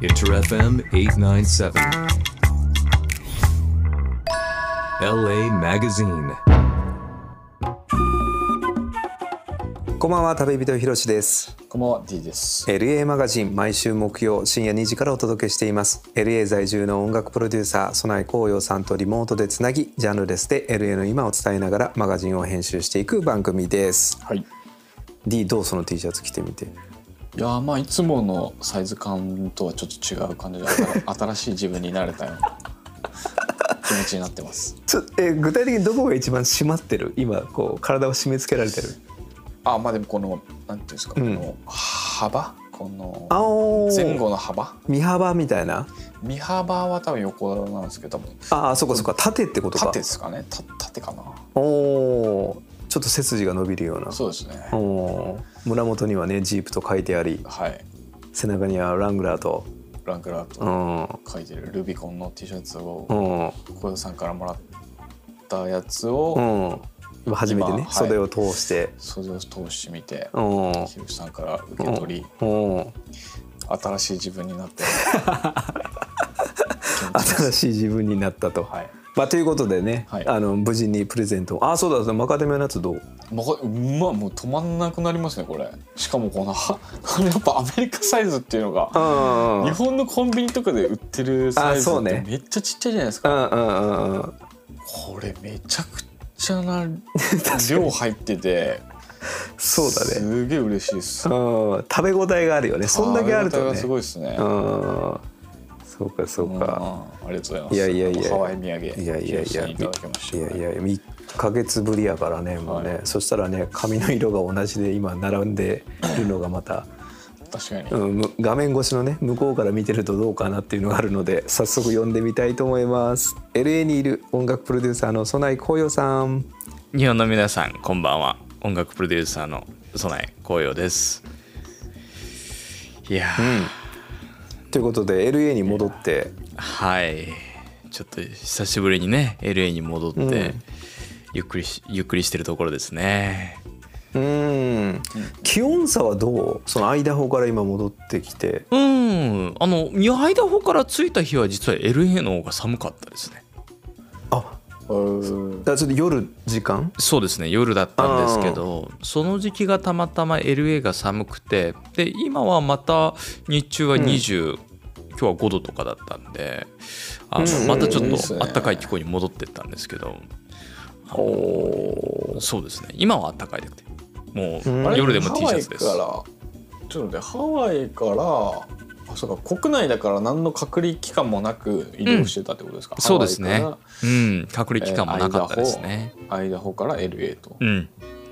Inter FM 897. LA Magazine. こんばんは旅人ひろしですこんばんは D です。LA マガジン毎週木曜深夜2時からお届けしています LA 在住の音楽プロデューサー曽内光陽さんとリモートでつなぎジャンルレスで LA の今を伝えながらマガジンを編集していく番組ですはい。い D どうその T シャツ着てみてやーまあいつものサイズ感とはちょっと違う感じで新新しい自分になれたような 気持ちになってます。ちょえ具体的にどこが一番締まってる？今こう体を締め付けられてる？あまあでもこのなんていうんですか、うん。この幅？この前後の幅？身幅みたいな？身幅は多分横なんですけど多分。ああそこそこ縦ってことか。縦ですかね。た縦かな。おょっと背筋が伸びるような。そうですね。胸元にはねジープと書いてありはい。背中にはラングラーと。ランクラーうとん。書いてる。ルビコンの T シャツをうん。小田さんからもらったやつをうん。今初めてね今はい。袖を通して。袖を通してみてうん。ひろしさんから受け取りうん。新しい自分になって。新しい自分になったと。はいまあ、ということでね、はい。あの無事にプレゼントを。あそうだマカデミアのやつどう？まあ、うまもう止まんなくなりますねこれ。しかもこのはこれやっぱアメリカサイズっていうのがうん日本のコンビニとかで売ってるサイズってあそうね。めっちゃちっちゃいじゃないですうか、んうんうんうん。これめちゃくちゃな 量入っててそうだね。すげえ嬉しいです。うん。食べ応えがあるよね。そんだけあるとね。すごいですね、うんそうかそううんか、ありがとうございます。いやいやいや。ハワイ土産いやいやいや。いただきました。いやいや1ヶ月ぶりやからねもうね、はい。そしたらね髪の色が同じで今並んでいるのがまた、確かに、うん、む画面越しのね向こうから見てるとどうかなっていうのがあるので早速読んでみたいと思います。LA にいる音楽プロデューサーの曽内光陽さん。日本の皆さんこんばんは。音楽プロデューサーの曽内光陽です。いやー、ということで LA に戻って。はい。ちょっと久しぶりにね LA に戻って、うん。ゆっくりしゆっくりしてるところですね。うん。気温差はどう？そのアイダホから今戻ってきて。うん。あのアイダホから着いた日は実は LA の方が寒かったですねだちょっと夜時間？そうですね夜だったんですけどその時期がたまたま LA が寒くてで今はまた日中は20、今日は5度とかだったんであまたちょっいいですね。と暖かい気候に戻ってったんですけど、あのおー。そうですね。今は暖かいでてもう夜でも T シャツです。ちょっと待ってハワイからあそうか国内だから何の隔離期間もなく移動してたってことですか、そうですね。うん。隔離期間もなかったですね、らアイダホから LA と、うん。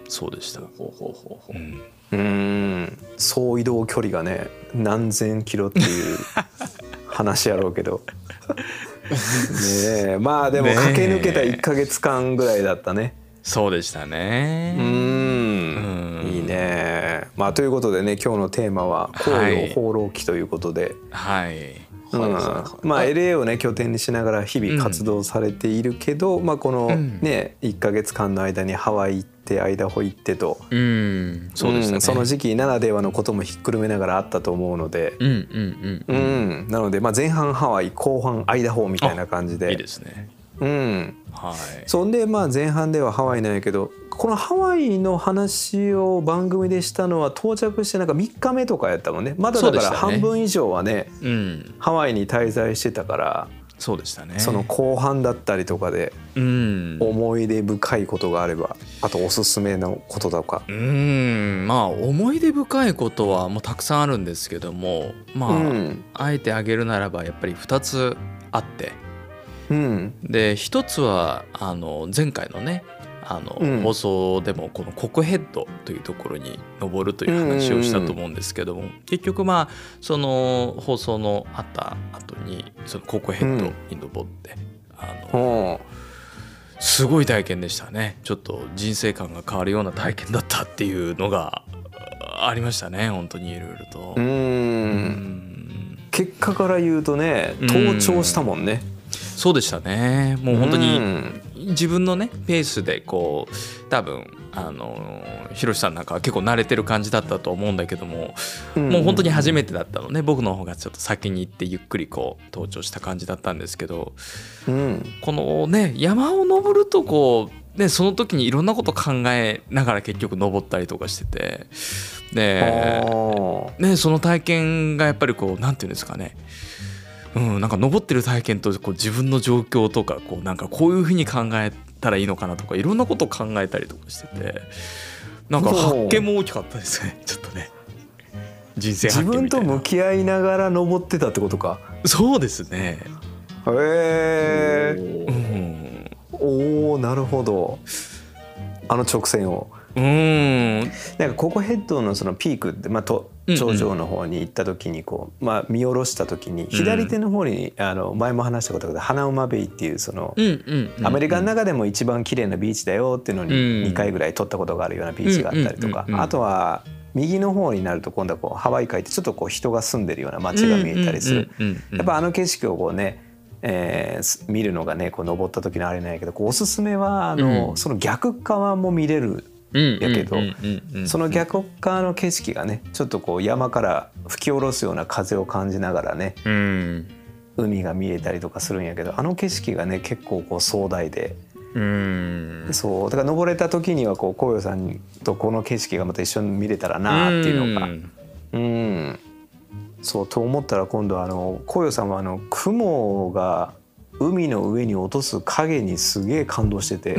そうでした、ほうほうほうほう、うん、うん。総移動距離がね何千キロっていう話やろうけど。ねえ。まあでも駆け抜けた1ヶ月間ぐらいだったね。そうでしたね。うんうんいいね。まあということでね今日のテーマは「紅葉放浪記」ということで、はい。うん。はいはいはいまあ LA をね拠点にしながら日々活動されているけど、まあこのうん。ね1ヶ月間の間にハワイ行ってアイダホ行ってと。うん。そうでしたね、ん。その時期ならではのこともひっくるめながらあったと思うので、うんうんううん。ん。なのでまあ前半ハワイ後半アイダホみたいな感じで。いいですねうん。はい。そんでまあ前半ではハワイなんやけどこのハワイの話を番組でしたのは到着してなんか3日目とかやったもんね。まだだから半分以上はねうん。ハワイに滞在してたからそうでしたね。その後半だったりとかでうん。思い出深いことがあればあとおすすめのこととか。うん。まあ思い出深いことはもうたくさんあるんですけどもまあ、うん。あえて挙げるならばやっぱり2つあってうん。で1つはあの前回のねあの、うん。放送でもこのコクヘッドというところに登るという話をしたと思うんですけども、結局まあその放送のあった後にそのコクヘッドに登って、あのおすごい体験でしたね。ちょっと人生観が変わるような体験だったっていうのがありましたね本当にいろいろと。ううん。ん結果から言うとねうん。登頂したもんね。そうでしたね。もう本当にうん。自分のねペースでこう多分あのひろしさんなんかは結構慣れてる感じだったと思うんだけども、うん。もう本当に初めてだったのね。僕の方がちょっと先に行ってゆっくりこう登頂した感じだったんですけどうん。このね山を登るとこうねその時にいろんなこと考えながら結局登ったりとかしててでその体験がやっぱりこうなんていうんですかねうん、なんか登ってる体験とこう自分の状況とかこうなんかこういうふうに考えたらいいのかなとかいろんなことを考えたりとかしててなんか発見も大きかったですね。ちょっとね。人生発自分と向き合いながら登ってたってことか。そうですね。へえうん。おおなるほど。あの直線をうん。なんかココヘッドのそのピークって、まあ、と頂上の方に行った時にこう、まあ、見下ろした時に左手の方に、あの前も話したことがある花馬ベイっていうその、アメリカの中でも一番綺麗なビーチだよっていうのにうん。2回ぐらい撮ったことがあるようなビーチがあったりとか。あとは右の方になると今度はこうハワイ海ってちょっとこう人が住んでるような街が見えたりする。やっぱあの景色をこうね、えーす見るのがねこう登った時のあれなんやけどこうおすすめはあの、うん。その逆側も見れるうんやけどその逆側の景色がねちょっとこう山から吹き下ろすような風を感じながらねうん海が見えたりとかするんやけどあの景色がね結構こう壮大でうんそうだから登れた時にはこう紅葉さんとこの景色がまた一緒に見れたらなっていうのがうんそうと思ったら今度あの紅葉さんはあの雲が海の上に落とす影にすげえ感動してて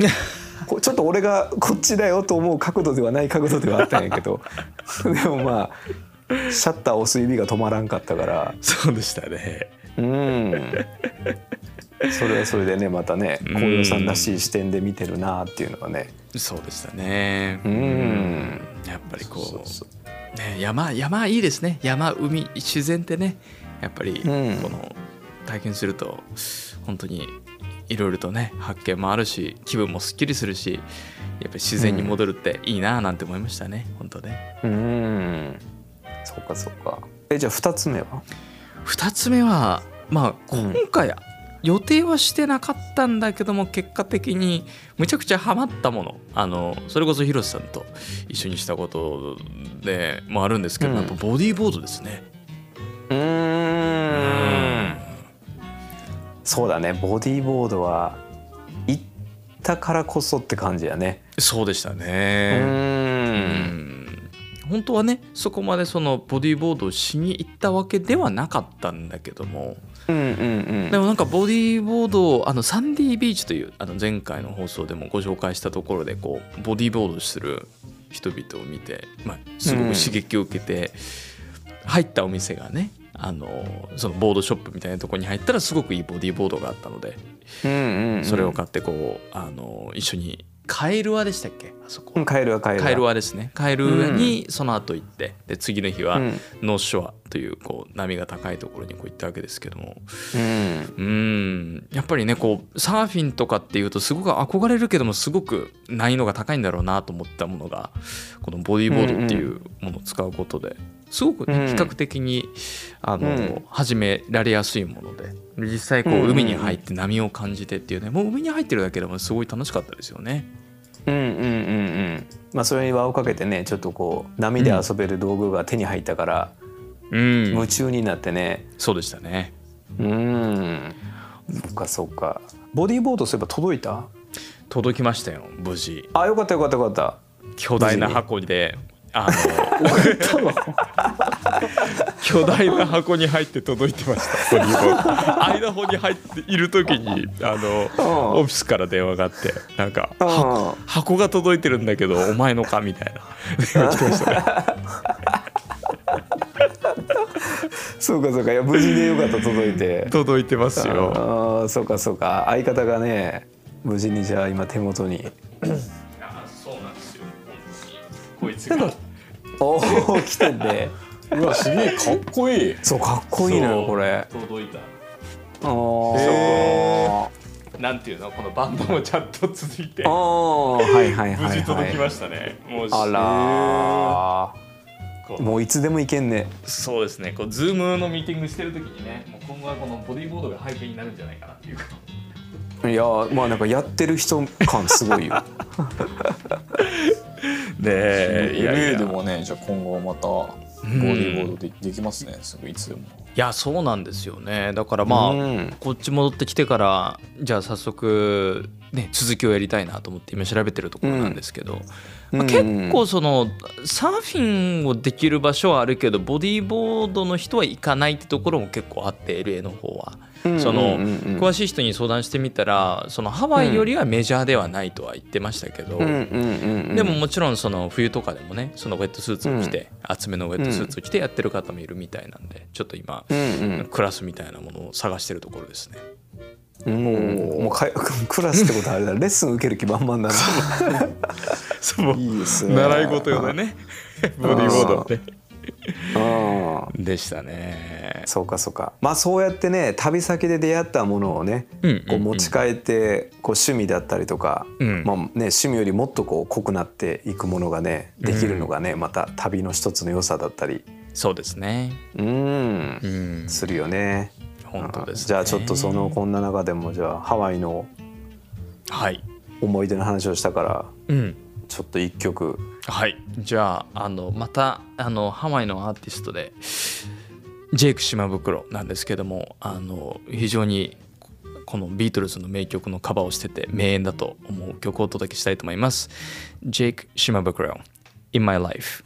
ちょっと俺がこっちだよと思う角度ではない角度ではあったんやけど。でもまあシャッター押す指が止まらんかったから。そうでしたね。うん。それはそれでねまたねうん。紅葉さんらしい視点で見てるなっていうのはね。そうでしたね。うん。やっぱりこうね、山山いいですね。山海自然ってね。やっぱりこうん。の体験すると本当にいろいろとね発見もあるし気分もすっきりするしやっぱり自然に戻るっていいななんて思いましたね、本当ね。うん。そっかそっか。えじゃあ2つ目は？2つ目はまあうん。今回予定はしてなかったんだけども結果的にむちゃくちゃハマったものあのそれこそ広瀬さんと一緒にしたことでもあるんですけど、うん。やっぱボディーボードですね。うーんそうだね。ボディーボードは行ったからこそって感じやね。そうでしたうね。ん。本当はねそこまでそのボディーボードをしに行ったわけではなかったんだけども。うんうんうん。でもなんかボディーボードをあのサンディービーチというあの前回の放送でもご紹介したところでこうボディーボードする人々を見て、まあ、すごく刺激を受けて入ったお店がねあのそのボードショップみたいなところに入ったらすごくいいボディーボードがあったのでうんうんうん。それを買ってこうあの一緒にカエルワでしたっけ？あそこ。うんカエルはカエルはカエルワですね。カエルワにその後行ってで次の日はうん。ノースショアというこう波が高いところにこう行ったわけですけども。うん。うん。やっぱりねこうサーフィンとかっていうとすごく憧れるけどもすごく難易度が高いんだろうなと思ったものがこのボディーボードっていうものを使うことですごくねうん。比較的にあうん。の始められやすいもので実際こう海に入って波を感じてっていうねもう海に入ってるだけでもすごい楽しかったですよね。うんうんうんうん。まあそれに輪をかけてねちょっとこう波で遊べる道具が手に入ったからうん。夢中になってね。そうでしたね。うん。そっかそっか。ボディーボードそういえば届いた？届きましたよ無事。あよかったよかったよかった。巨大な箱であの？巨大な箱に入って届いてました。ボディーボード間方に入っている時にあのうん。オフィスから電話があってなんか箱が届いてるんだけどお前のか？みたいな。電話来てましたね。そうかそうか。いや無事でよかった届いて。届いてますよ。ああそうかそうか。相方がね無事にじゃあ今手元に。そうなんですよ。こいつなんかおお来てんでうわすげえかっこいい。そうかっこいいのよこれ。届いた。あー。へなんていうの？このバンドもちゃんと続いて。あーはいはい無はいはい。事届きましたね、もうあらもういつでもいけんね。そうですね。こうズームのミーティングしてる時にねもう今後はこのボディーボードが背景になるんじゃないかなっていうかいやまあなんかやってる人感すごいよ。でいやい LA やでもねじゃあ今後またボディーボードでできますねすぐいつでも。いやそうなんですよね。だからまあ、うん。こっち戻ってきてからじゃあ早速、ね、続きをやりたいなと思って今調べてるところなんですけど、まあ、うん。結構そのサーフィンをできる場所はあるけどボディーボードの人は行かないってところも結構あって LA の方は。その詳しい人に相談してみたらそのハワイよりはメジャーではないとは言ってましたけど、でももちろんその冬とかでもねそのウェットスーツを着て、厚めのウェットスーツを着てやってる方もいるみたいなんでちょっと今、クラスみたいなものを探してるところですね。うん。もうか クラスってことはあれだ。レッスン受ける気満々だな。そう。いいですね。習い事よでね。ボディーボードでうんでしたね。そうかそうかまあそうやってね旅先で出会ったものをね、こう持ち帰ってこう趣味だったりとか、うんまあね、趣味よりもっとこう濃くなっていくものがねできるのがね、また旅の一つの良さだったりそうですね。うんう、ん、するよね。本当です、ね。じゃあちょっとそのこんな中でもじゃあハワイのはい。思い出の話をしたからうん。ちょっと一曲はい。じゃああのまたあのハワイのアーティストでジェイク島袋なんですけどもあの非常にこのビートルズの名曲のカバーをしてて名演だと思う曲をお届けしたいと思います。ジェイク島袋 In My Life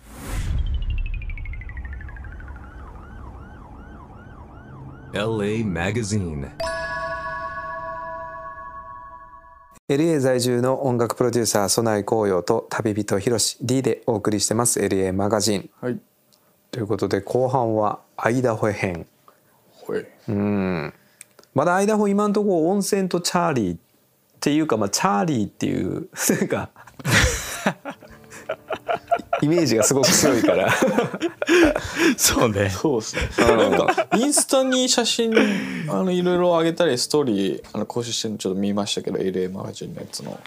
LA Magazine. LA 在住の音楽プロデューサー曽内紅葉と旅人ひろし D でお送りしてます LA マガジンはいということで後半はアイダホ編ほい。うん。まだアイダホ今のところ温泉とチャーリーっていうかまあチャーリーっていう なんか イメージがすごく強いから。そうね。そうですね。なんかインスタに写真あのいろいろ上げたりストーリーあの更新してるのちょっと見ましたけど LA マガジンのやつの。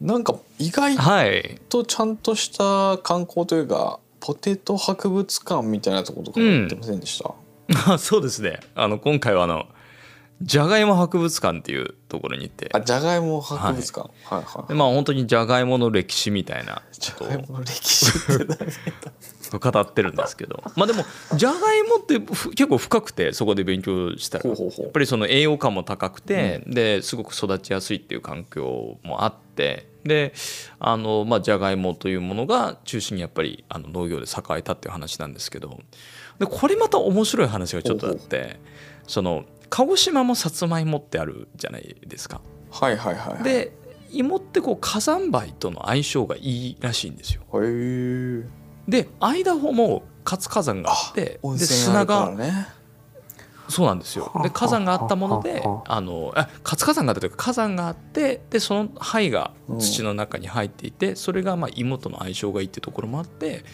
なんか意外はい。とちゃんとした観光というかポテト博物館みたいなところとかも行ってませんでした、あ そうですね。あの今回はあのじゃがいも博物館っていうところに行って。あじゃがいも博物館。はいはい、でまあ本当にじゃがいもの歴史みたいなじゃがいもの歴史って何 語ってるんですけど。まあでもじゃがいもってふ結構深くてそこで勉強したら。やっぱりその栄養価も高くて、ですごく育ちやすいっていう環境もあってであのまあじゃがいもというものが中心にやっぱりあの農業で栄えたっていう話なんですけどでこれまた面白い話がちょっとあってその鹿児島もさつまいもってあるじゃないですか。はいはいはいはいで芋ってこう火山灰との相性がいいらしいんですよ。へえでアイダホも活火山があって温で砂がねそうなんですよ。で火山があったものではあのあ活火山があったというか火山があってでその灰が土の中に入っていてそれがまあ芋との相性がいいっていうところもあって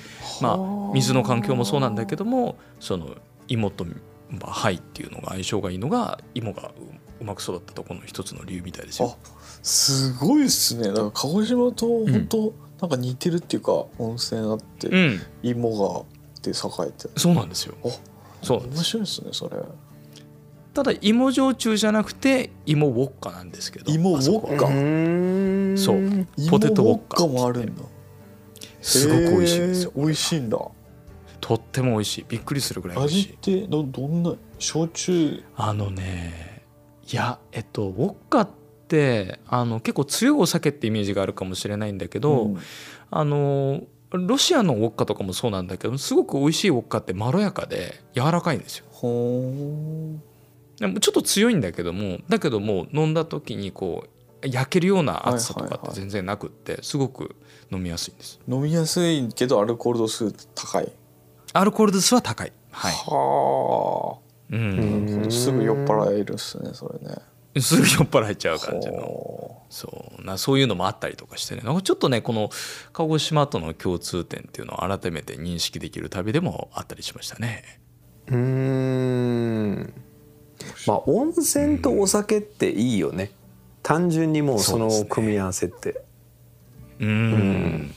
まあ水の環境もそうなんだけどもその芋とまあ灰っていうのが相性がいいのが芋がううまく育ったところの一つの理由みたいですよ。あすごいっすね。だから鹿児島と本当なんか似てるっていうか、温泉あって、うん、芋がで栄えてそうなんですよ。あそう面白いですねそれ。ただ芋焼酎じゃなくて芋ウォッカなんですけど。芋ウォッカ。あそうポテトウォッカ。カもあるんだ。すごく美味しいんですよ。美味しいんだ。とっても美味しい。びっくりするぐらい美味味しい。ってどどんな焼酎？あのねいやえっとウォッカってあの結構強いお酒ってイメージがあるかもしれないんだけど、うん。あのロシアのウォッカとかもそうなんだけどすごく美味しいウォッカってまろやかで柔らかいんですよ。ほでもちょっと強いんだけどもだけどもう飲んだ時にこう焼けるような熱さとかって全然なくってすごく飲みやすいんです。ー飲みやすいけどアルコール度数高い。アルコール度数は高い。はい、はうあ、ん、すぐ酔っ払えるっすねそれね。すぐ酔っ払えちゃう感じの。ほそうなそういうのもあったりとかしてね。なんかちょっとねこの鹿児島との共通点っていうのを改めて認識できる旅でもあったりしましたね。うん。まあ温泉とお酒っていいよね。単純にもうその組み合わせって。うん。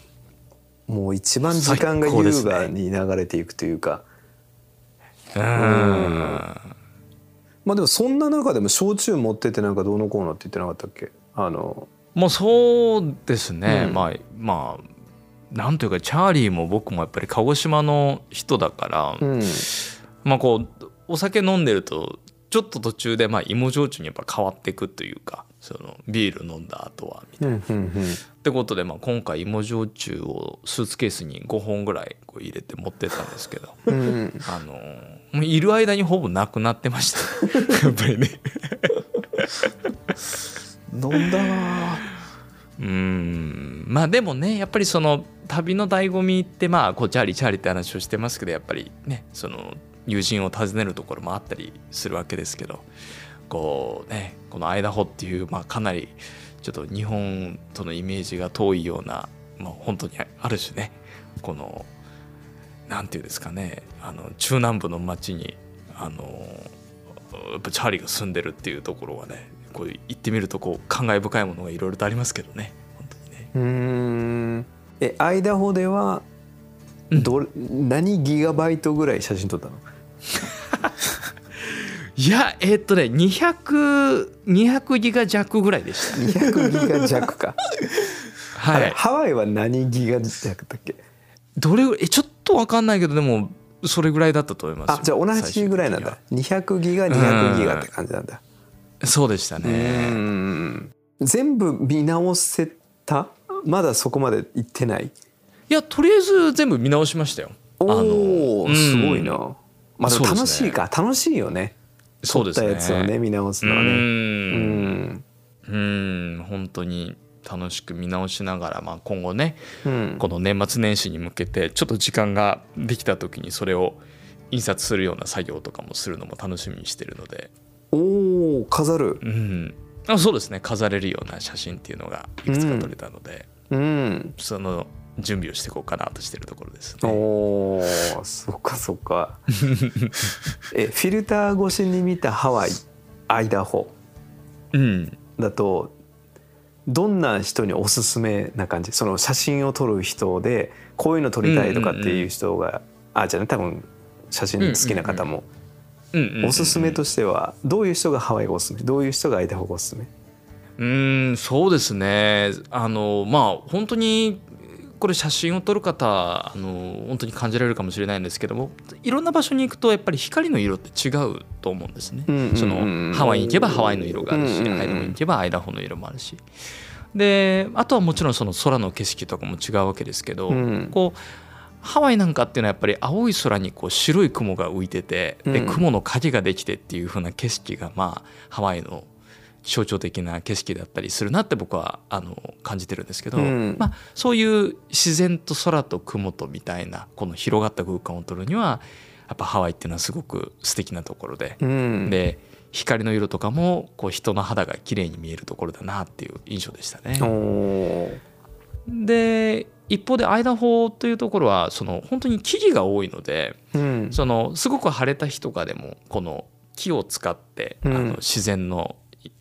もう一番時間が優雅に流れていくというか。うん。まあでもそんな中でも焼酎持ってってなんかどうのこうのって言ってなかったっけ？あのもうそうですね、うん。まあまあなんというかチャーリーも僕もやっぱり鹿児島の人だから、うん。まあこうお酒飲んでるとちょっと途中でまあ芋焼酎にやっぱ変わっていくというかそのビール飲んだ後はみたいな。うんうんうん。ってことでまあ今回芋焼酎をスーツケースに5本ぐらいこう入れて持ってったんですけどうん。あのーもういる間にほぼなくなってました。やっぱりね飲んだなうん。まあでもねやっぱりその旅の醍醐味ってまあこうチャーリーチャーリーって話をしてますけどやっぱりねその友人を訪ねるところもあったりするわけですけどこうねこのアイダホっていうまあかなりちょっと日本とのイメージが遠いような、まあ、本当にある種ねこのなんていうんですかねあの中南部の町にあのやっぱチャーリーが住んでるっていうところはねこう行ってみるとこう感慨深いものがいろいろとありますけどね。本当にね。うーんえアイダホではどれ、何ギガバイトぐらい写真撮ったの？いやえーっとね200200ギガ弱ぐらいでした。200ギガ弱か、はい。ハワイは何ギガ弱だっけ？どれえちょっとわかんないけどでもそれぐらいだったと思いますよ。あじゃあ同じぐらいなんだ。200ギガ200ギガって感じなんだそうでしたうね。ん。全部見直せた？まだそこまで行ってない？いやとりあえず全部見直しましたよ。おあのおすごいうんな、まあ楽しいか、楽しいよね。そうですね。撮ったやつをね見直すのはね。ううんん。うん。本当に楽しく見直しながら、まあ、今後ねうん。この年末年始に向けてちょっと時間ができた時にそれを印刷するような作業とかもするのも楽しみにしてるので、おお飾る。うん、あそうですね。飾れるような写真っていうのがいくつか撮れたので、うん。その準備をしていこうかなとしてるところですおね。おそっかそっか。えフィルター越しに見たハワイアイダホ。うん、だとどんな人におすすめな感じ？その写真を撮る人でこういうの撮りたいとかっていう人が、あじゃあね多分写真好きな方も、うんうんうんおすすめとしてはどういう人がハワイがおすすめ？どういう人がアイダホがおすすめ？うーんそうですね。あのまあ本当にこれ写真を撮る方あの本当に感じられるかもしれないんですけどもいろんな場所に行くとやっぱり光の色って違うと思うんですね。そのハワイに行けばハワイの色があるし、アイダホに行けばアイダホの色もあるし。であとはもちろんその空の景色とかも違うわけですけど、うん。こうハワイなんかっていうのはやっぱり青い空にこう白い雲が浮いててでうん。雲の影ができてっていう風な景色がまあハワイの象徴的な景色だったりするなって僕はあの感じてるんですけど、うん。まあ、そういう自然と空と雲とみたいなこの広がった空間を撮るにはやっぱハワイっていうのはすごく素敵なところで、うん。で光の色とかもこう人の肌が綺麗に見えるところだなっていう印象でしたね。で一方でアイダホというところはその本当に木々が多いのでうん。そのすごく晴れた日とかでもこの木を使って、うん。あの自然の、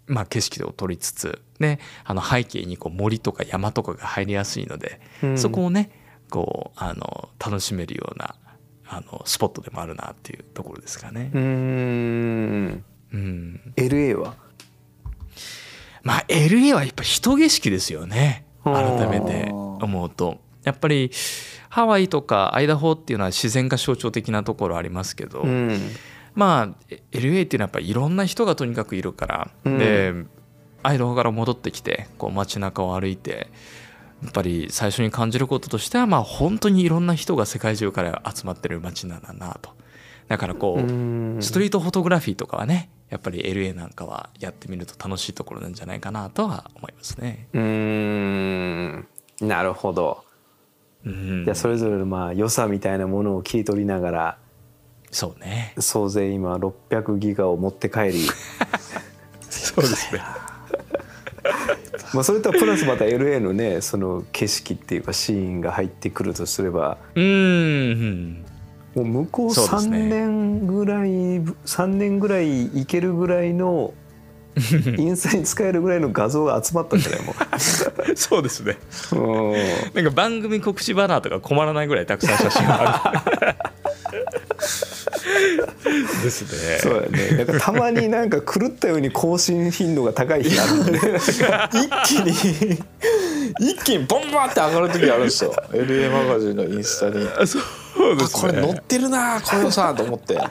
まあ、景色を撮りつつ、ね、あの背景にこう森とか山とかが入りやすいので、うん。そこをねこうあの楽しめるようなあのスポットでもあるなっていうところですかね。う。ん。うん、LA は？まあ LA はやっぱ人景色ですよね。改めて思うと。やっぱりハワイとかアイダホっていうのは自然が象徴的なところありますけど、うん。まあ LA っていうのはやっぱりいろんな人がとにかくいるから、うん。でアイダホから戻ってきてこう街中を歩いてやっぱり最初に感じることとしてはまあ本当にいろんな人が世界中から集まってる街なんだなと。だからこう、うん。ストリートフォトグラフィーとかはねやっぱり LA なんかはやってみると楽しいところなんじゃないかなとは思いますね。うーんなるほどうんじゃあそれぞれのまあ良さみたいなものを切り取りながらそうね。総勢今600ギガを持って帰り そうですね。まあそれとはプラスまた LA のねその景色っていうかシーンが入ってくるとすればうん。もう向こう3そうですね年ぐらい、3年ぐらいいけるぐらいの インスタに使えるぐらいの画像が集まったんじゃない？も そうですね。なんか番組告知バナーとか困らないぐらいたくさん写真がある。ですね。そうやねなんかたまになんか狂ったように更新頻度が高い日があるので一気に一気にボンバンって上がる時あるんですよ。LA マガジンのインスタに。そうあこれ乗ってるなこれさんと思って。乗っ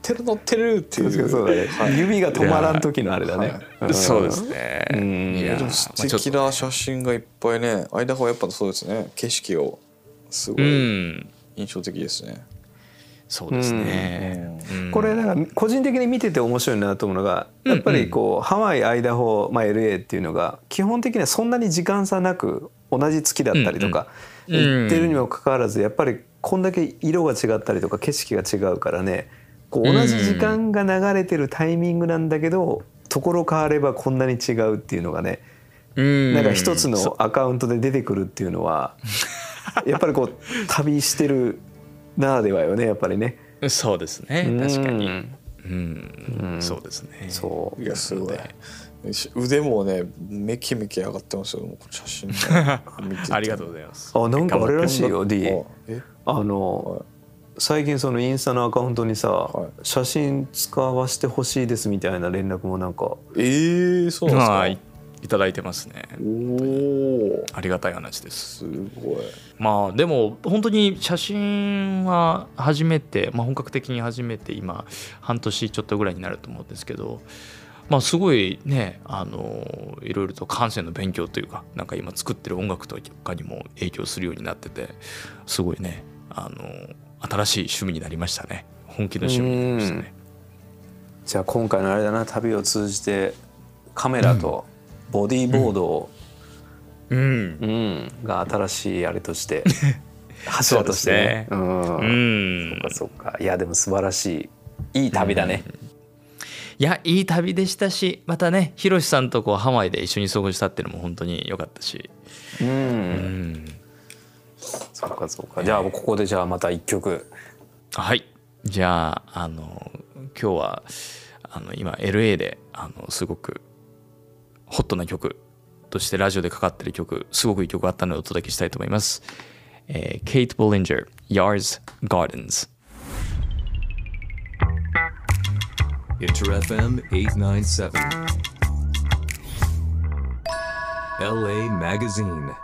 てる乗ってるっていう。そうだね、はい。指が止まらん時のあれだね、ん。そうですね。ん。いやでも素敵な写真がいっぱいねアイダホはやっぱそうですね。景色をすごういん、印象的ですね、そうですね。うん。これなんか個人的に見てて面白いなと思うのがやっぱりこう、ハワイアイダホ、まあ、LA っていうのが基本的にはそんなに時間差なく同じ月だったりとか、行ってるにもかかわらずやっぱりこんだけ色が違ったりとか景色が違うからねこう同じ時間が流れてるタイミングなんだけどところ変わればこんなに違うっていうのがねうん。なんか一つのアカウントで出てくるっていうのは やっぱりこう旅してるならではよねやっぱりね。そうですね。確かに。うん。うん、そうですね。そう。いやすごい。腕もねめきめき上がってますよ写真見ててありがとうございます。あなんかあれらしいよ D あえ？あの、最近そのインスタのアカウントにさ、はい。写真使わせてほしいですみたいな連絡もなんか。えー、そうなんですか、はい、いただいてますね。おおありがたい話です。すごいまあでも本当に写真は初めて、まあ、本格的に初めて今半年ちょっとぐらいになると思うんですけど、まあ、すごいねあのいろいろと感性の勉強というかなんか今作ってる音楽とかにも影響するようになっててすごいねあの新しい趣味になりましたね本気の趣味になりましたね。じゃあ今回のあれだな旅を通じてカメラとボディーボードを、うん。うん。が新しいあれとして 柱としてね。そううん。うん。そっかそっか。いやでも素晴らしい。いい旅だね。いやいい旅でしたしまたねひろしさんとこうハワイで一緒に過ごしたっていうのも本当に良かったし、うん、うん、そっかそっか。じゃあここでじゃあまた一曲。はい。じゃああの今日はあの今 LA であのすごくホットな曲としてラジオでかかってる曲すごくいい曲があったのでお届けしたいと思います、えー、ケイト・ボリンジャー Yar's Gardens Inter FM 897. LA Magazine.